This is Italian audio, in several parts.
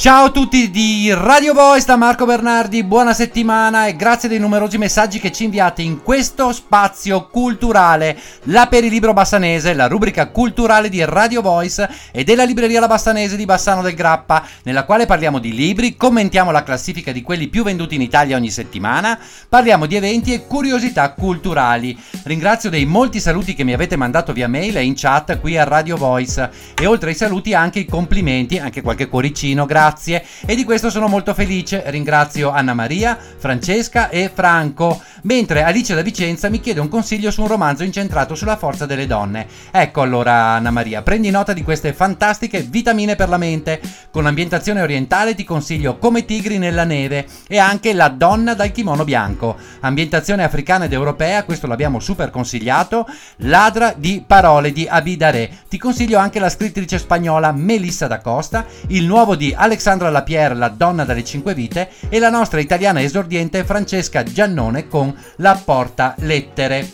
Ciao a tutti di Radio Voice da Marco Bernardi, buona settimana e grazie dei numerosi messaggi che ci inviate in questo spazio culturale, la Perilibro Bassanese, la rubrica culturale di Radio Voice e della libreria La Bassanese di Bassano del Grappa, nella quale parliamo di libri, commentiamo la classifica di quelli più venduti in Italia ogni settimana, parliamo di eventi e curiosità culturali. Ringrazio dei molti saluti che mi avete mandato via mail e in chat qui a Radio Voice e oltre ai saluti anche i complimenti, anche qualche cuoricino, grazie grazie e di questo sono molto felice. Ringrazio Anna Maria, Francesca e Franco. Mentre Alice da Vicenza mi chiede un consiglio su un romanzo incentrato sulla forza delle donne. Ecco allora Anna Maria, prendi nota di queste fantastiche vitamine per la mente. Con ambientazione orientale ti consiglio Come tigri nella neve e anche La donna dal kimono bianco. Ambientazione africana ed europea, questo l'abbiamo super consigliato. Ladra di parole di Abidare. Ti consiglio anche la scrittrice spagnola Melissa da Costa, il nuovo di Alexandre Alexandra Lapierre, La donna dalle cinque vite, e la nostra italiana esordiente Francesca Giannone con La porta lettere.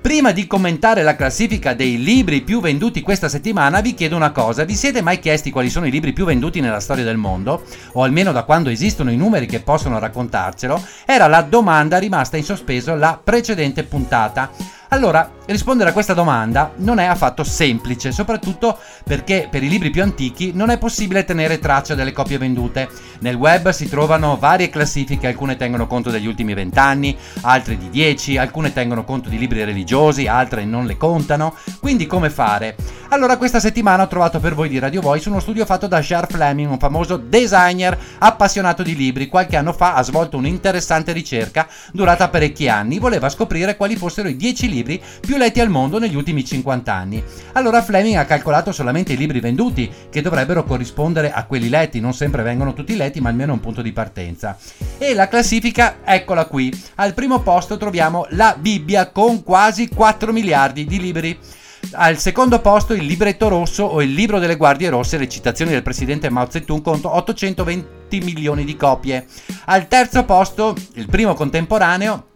Prima di commentare la classifica dei libri più venduti questa settimana, vi chiedo una cosa: vi siete mai chiesti quali sono i libri più venduti nella storia del mondo? O almeno da quando esistono i numeri che possono raccontarcelo? Era la domanda rimasta in sospeso la precedente puntata. Allora, rispondere a questa domanda non è affatto semplice, soprattutto perché per i libri più antichi non è possibile tenere traccia delle copie vendute. Nel web si trovano varie classifiche, alcune tengono conto degli ultimi vent'anni, altre di dieci, alcune tengono conto di libri religiosi, altre non le contano. Quindi come fare? Allora questa settimana ho trovato per voi di Radio Voice uno studio fatto da Charles Fleming, un famoso designer appassionato di libri. Qualche anno fa ha svolto un'interessante ricerca durata parecchi anni. Voleva scoprire quali fossero i 10 libri più letti al mondo negli ultimi 50 anni. Allora Fleming ha calcolato solamente i libri venduti, che dovrebbero corrispondere a quelli letti. Non sempre vengono tutti letti, ma almeno un punto di partenza. E la classifica, eccola qui. Al primo posto troviamo la Bibbia con quasi 4 miliardi di libri. Al secondo posto il libretto rosso o il libro delle guardie rosse, le citazioni del presidente Mao Zedong con 820 milioni di copie. Al terzo posto, il primo contemporaneo,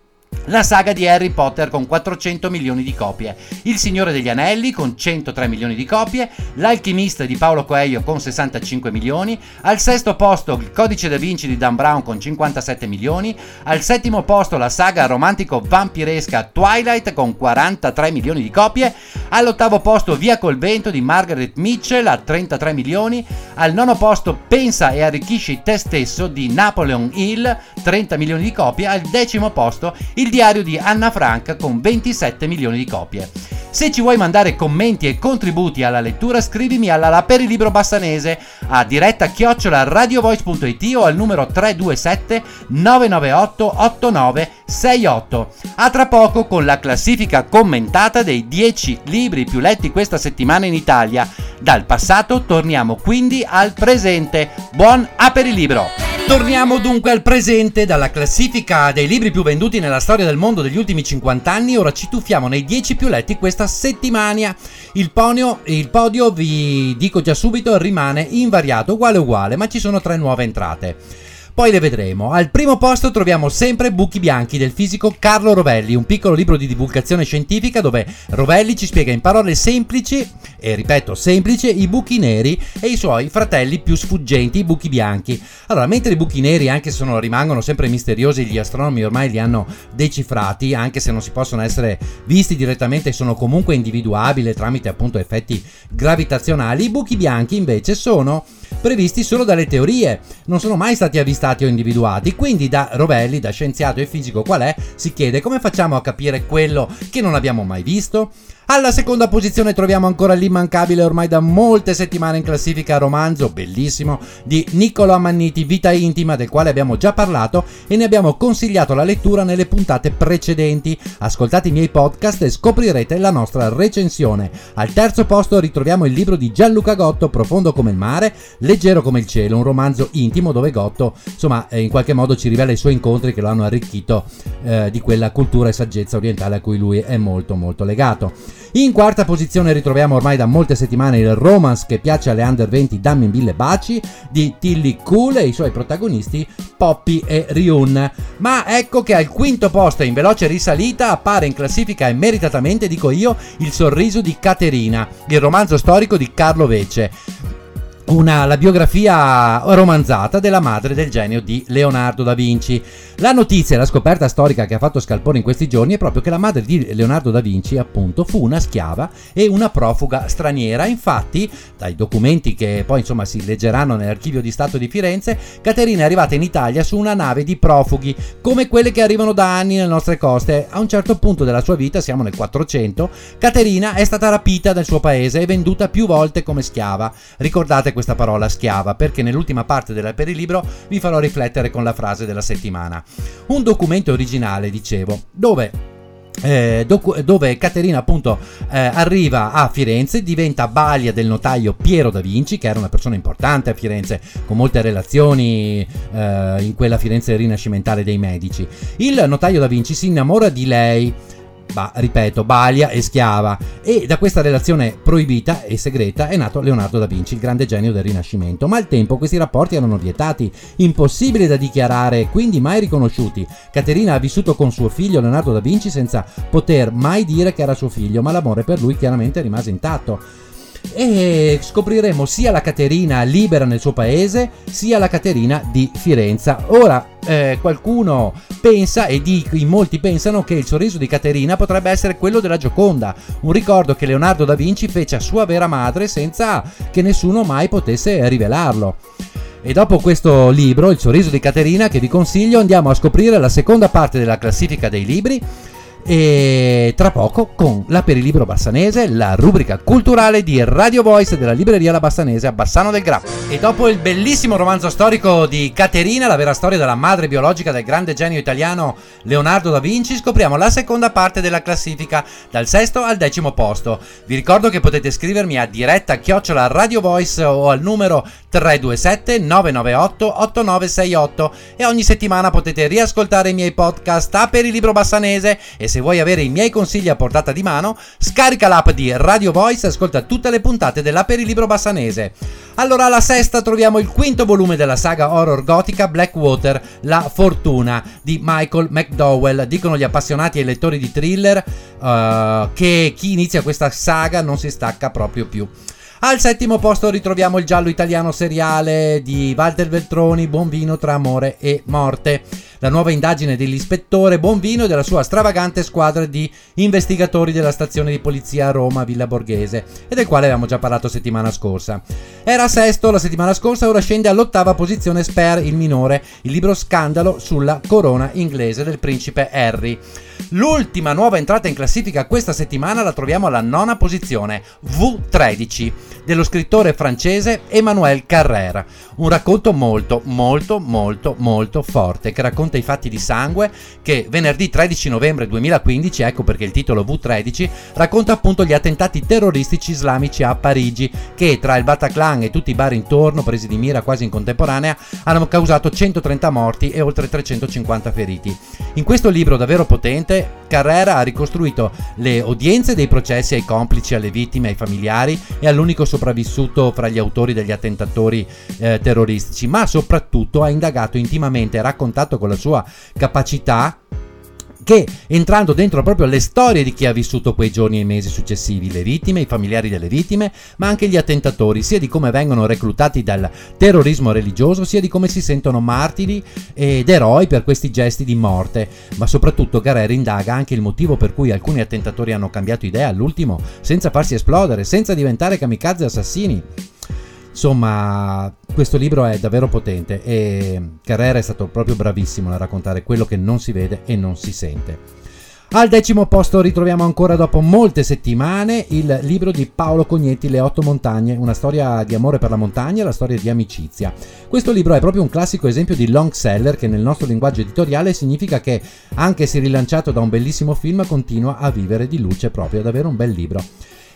la saga di Harry Potter con 400 milioni di copie, Il Signore degli Anelli con 103 milioni di copie, L'Alchimista di Paolo Coelho con 65 milioni, al sesto posto Il Codice da Vinci di Dan Brown con 57 milioni, al settimo posto la saga romantico vampiresca Twilight con 43 milioni di copie, all'ottavo posto Via col vento di Margaret Mitchell a 33 milioni, al nono posto Pensa e arricchisci te stesso di Napoleon Hill 30 milioni di copie, al decimo posto Il diario di Anna Frank con 27 milioni di copie. Se ci vuoi mandare commenti e contributi alla lettura, scrivimi alla La Perilibro Bassanese a diretta chiocciola radiovoice.it o al numero 327 998 8968. A tra poco con la classifica commentata dei 10 libri più letti questa settimana in Italia. Dal passato torniamo quindi al presente. Buon aperilibro! Torniamo dunque al presente, dalla classifica dei libri più venduti nella storia del mondo degli ultimi 50 anni, ora ci tuffiamo nei 10 più letti questa settimana. Il, il podio, vi dico già subito, rimane invariato, uguale uguale, ma ci sono tre nuove entrate. Poi le vedremo. Al primo posto troviamo sempre Buchi Bianchi del fisico Carlo Rovelli, un piccolo libro di divulgazione scientifica dove Rovelli ci spiega in parole semplici, e ripeto semplici, i buchi neri e i suoi fratelli più sfuggenti, i buchi bianchi. Allora, mentre i buchi neri, anche sono, rimangono sempre misteriosi, gli astronomi ormai li hanno decifrati, anche se non si possono essere visti direttamente, sono comunque individuabili tramite appunto effetti gravitazionali, i buchi bianchi invece sono previsti solo dalle teorie, non sono mai stati avvistati o individuati, quindi da Rovelli, da scienziato e fisico qual è, si chiede come facciamo a capire quello che non abbiamo mai visto? Alla seconda posizione troviamo ancora l'immancabile ormai da molte settimane in classifica romanzo bellissimo di Niccolo Ammanniti Vita intima del quale abbiamo già parlato e ne abbiamo consigliato la lettura nelle puntate precedenti. Ascoltate i miei podcast e scoprirete la nostra recensione. Al terzo posto ritroviamo il libro di Gianluca Gotto Profondo come il mare, leggero come il cielo, un romanzo intimo dove Gotto insomma eh, in qualche modo ci rivela i suoi incontri che lo hanno arricchito eh, di quella cultura e saggezza orientale a cui lui è molto molto legato. In quarta posizione ritroviamo ormai da molte settimane il romance che piace alle under 20 Dammi Mille Baci di Tilly Cool e i suoi protagonisti Poppy e Ryun. Ma ecco che al quinto posto in veloce risalita appare in classifica e meritatamente, dico io, Il sorriso di Caterina, il romanzo storico di Carlo Vece una, la biografia romanzata della madre del genio di Leonardo da Vinci. La notizia e la scoperta storica che ha fatto scalpore in questi giorni è proprio che la madre di Leonardo da Vinci, appunto, fu una schiava e una profuga straniera. Infatti, dai documenti che poi insomma si leggeranno nell'archivio di Stato di Firenze, Caterina è arrivata in Italia su una nave di profughi, come quelle che arrivano da anni nelle nostre coste. A un certo punto della sua vita, siamo nel 400, Caterina è stata rapita dal suo paese e venduta più volte come schiava. Ricordate questa parola schiava perché nell'ultima parte del perilibro vi farò riflettere con la frase della settimana. Un documento originale, dicevo, dove eh, docu- dove Caterina appunto eh, arriva a Firenze, diventa balia del notaio Piero da Vinci, che era una persona importante a Firenze, con molte relazioni eh, in quella Firenze rinascimentale dei Medici. Il notaio da Vinci si innamora di lei ba, ripeto, balia e schiava. E da questa relazione proibita e segreta è nato Leonardo da Vinci, il grande genio del Rinascimento. Ma al tempo questi rapporti erano vietati, impossibili da dichiarare, quindi mai riconosciuti. Caterina ha vissuto con suo figlio Leonardo da Vinci senza poter mai dire che era suo figlio, ma l'amore per lui chiaramente rimase intatto e scopriremo sia la Caterina libera nel suo paese sia la Caterina di Firenze. Ora eh, qualcuno pensa e di, in molti pensano che il sorriso di Caterina potrebbe essere quello della Gioconda, un ricordo che Leonardo da Vinci fece a sua vera madre senza che nessuno mai potesse rivelarlo. E dopo questo libro, Il sorriso di Caterina, che vi consiglio, andiamo a scoprire la seconda parte della classifica dei libri e tra poco con la Perilibro Bassanese, la rubrica culturale di Radio Voice della libreria La Bassanese a Bassano del Grappa. E dopo il bellissimo romanzo storico di Caterina, la vera storia della madre biologica del grande genio italiano Leonardo da Vinci, scopriamo la seconda parte della classifica, dal sesto al decimo posto. Vi ricordo che potete scrivermi a diretta chiocciola Radio Voice o al numero 327 998 8968 e ogni settimana potete riascoltare i miei podcast a Perilibro Bassanese e se vuoi avere i miei consigli a portata di mano, scarica l'app di Radio Voice e ascolta tutte le puntate della Perilibro Bassanese. Allora, alla sesta troviamo il quinto volume della saga horror gotica Blackwater, La Fortuna di Michael McDowell. Dicono gli appassionati e lettori di thriller uh, che chi inizia questa saga non si stacca proprio più. Al settimo posto ritroviamo il giallo italiano seriale di Walter Veltroni, Buon vino tra amore e morte la nuova indagine dell'ispettore Bonvino e della sua stravagante squadra di investigatori della stazione di polizia a Roma Villa Borghese e del quale avevamo già parlato settimana scorsa. Era sesto la settimana scorsa, ora scende all'ottava posizione Spare il minore, il libro scandalo sulla corona inglese del principe Harry. L'ultima nuova entrata in classifica questa settimana la troviamo alla nona posizione, V13, dello scrittore francese Emmanuel Carrère. Un racconto molto, molto, molto, molto forte che racconta i fatti di sangue che venerdì 13 novembre 2015, ecco perché il titolo V13, racconta appunto gli attentati terroristici islamici a Parigi che tra il Bataclan e tutti i bar intorno, presi di mira quasi in contemporanea, hanno causato 130 morti e oltre 350 feriti. In questo libro davvero potente Carrera ha ricostruito le udienze dei processi ai complici, alle vittime, ai familiari e all'unico sopravvissuto fra gli autori degli attentatori eh, terroristici, ma soprattutto ha indagato intimamente e raccontato con la sua capacità che entrando dentro proprio le storie di chi ha vissuto quei giorni e mesi successivi, le vittime, i familiari delle vittime, ma anche gli attentatori, sia di come vengono reclutati dal terrorismo religioso, sia di come si sentono martiri ed eroi per questi gesti di morte, ma soprattutto Carrera indaga anche il motivo per cui alcuni attentatori hanno cambiato idea all'ultimo, senza farsi esplodere, senza diventare kamikaze assassini. Insomma, questo libro è davvero potente e Carrera è stato proprio bravissimo nel raccontare quello che non si vede e non si sente. Al decimo posto ritroviamo ancora dopo molte settimane il libro di Paolo Cognetti, Le otto montagne, una storia di amore per la montagna e la storia di amicizia. Questo libro è proprio un classico esempio di long seller che nel nostro linguaggio editoriale significa che, anche se rilanciato da un bellissimo film, continua a vivere di luce proprio, ad avere un bel libro.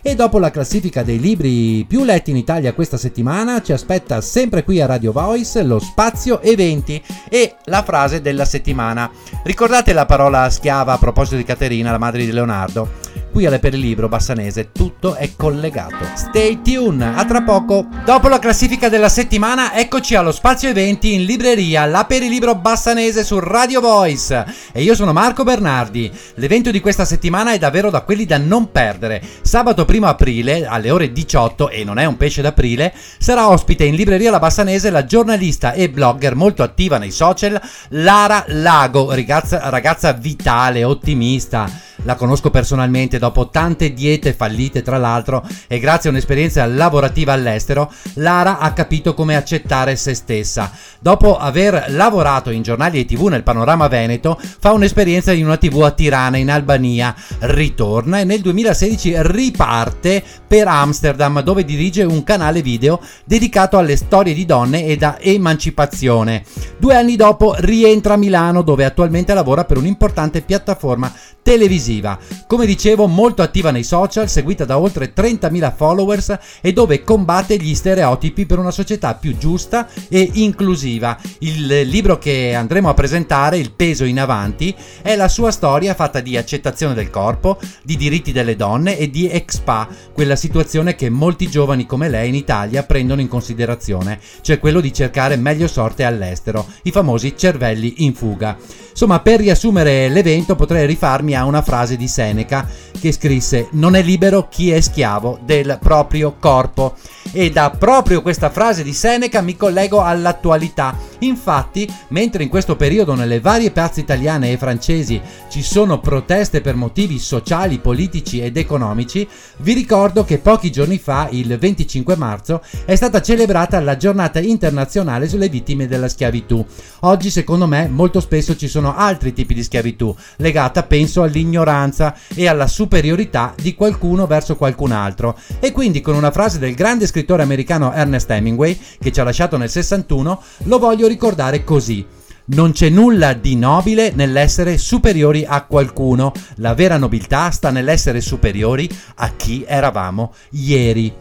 E dopo la classifica dei libri più letti in Italia questa settimana ci aspetta sempre qui a Radio Voice lo spazio eventi e la frase della settimana. Ricordate la parola schiava a proposito di Caterina, la madre di Leonardo? Qui alle Libro Bassanese tutto è collegato. Stay tuned, a tra poco. Dopo la classifica della settimana, eccoci allo spazio eventi in libreria, la Libro Bassanese su Radio Voice. E io sono Marco Bernardi. L'evento di questa settimana è davvero da quelli da non perdere. Sabato 1 aprile, alle ore 18, e non è un pesce d'aprile, sarà ospite in libreria La Bassanese la giornalista e blogger molto attiva nei social, Lara Lago, ragazza, ragazza vitale, ottimista la conosco personalmente dopo tante diete fallite tra l'altro e grazie a un'esperienza lavorativa all'estero, Lara ha capito come accettare se stessa. Dopo aver lavorato in giornali e tv nel panorama veneto, fa un'esperienza in una tv a Tirana in Albania, ritorna e nel 2016 riparte per Amsterdam dove dirige un canale video dedicato alle storie di donne e da emancipazione. Due anni dopo rientra a Milano dove attualmente lavora per un'importante piattaforma televisiva. Come dicevo, molto attiva nei social, seguita da oltre 30.000 followers e dove combatte gli stereotipi per una società più giusta e inclusiva. Il libro che andremo a presentare, Il peso in avanti, è la sua storia fatta di accettazione del corpo, di diritti delle donne e di expa, quella situazione che molti giovani come lei in Italia prendono in considerazione, cioè quello di cercare meglio sorte all'estero, i famosi cervelli in fuga. Insomma, per riassumere l'evento potrei rifarmi a una frase di Seneca che scrisse non è libero chi è schiavo del proprio corpo. E da proprio questa frase di Seneca mi collego all'attualità. Infatti, mentre in questo periodo nelle varie piazze italiane e francesi ci sono proteste per motivi sociali, politici ed economici, vi ricordo che pochi giorni fa, il 25 marzo, è stata celebrata la giornata internazionale sulle vittime della schiavitù. Oggi, secondo me, molto spesso ci sono altri tipi di schiavitù, legata penso all'ignoranza e alla superiorità di qualcuno verso qualcun altro. E quindi con una frase del grande scrittore americano Ernest Hemingway, che ci ha lasciato nel 61, lo voglio ricordare così. Non c'è nulla di nobile nell'essere superiori a qualcuno, la vera nobiltà sta nell'essere superiori a chi eravamo ieri.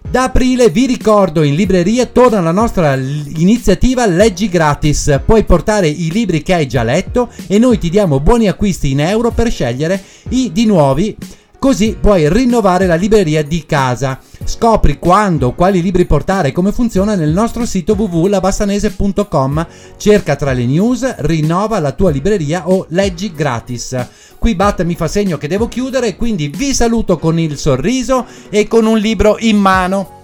Da aprile vi ricordo in libreria torna la nostra iniziativa Leggi gratis. Puoi portare i libri che hai già letto e noi ti diamo buoni acquisti in euro per scegliere i di nuovi Così puoi rinnovare la libreria di casa. Scopri quando, quali libri portare e come funziona nel nostro sito www.labassanese.com. Cerca tra le news, rinnova la tua libreria o leggi gratis. Qui Bat mi fa segno che devo chiudere, quindi vi saluto con il sorriso e con un libro in mano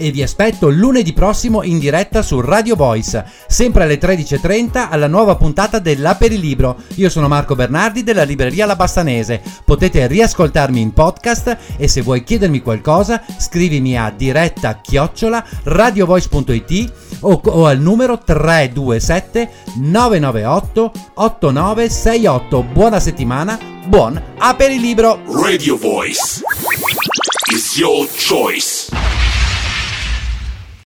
e vi aspetto lunedì prossimo in diretta su Radio Voice, sempre alle 13.30 alla nuova puntata dell'Aperilibro. Io sono Marco Bernardi della libreria La Bassanese. Potete riascoltarmi in podcast e se vuoi chiedermi qualcosa scrivimi a diretta chiocciola radiovoice.it o, o al numero 327 998 8968. Buona settimana, buon Aperilibro! Radio Voice is your choice.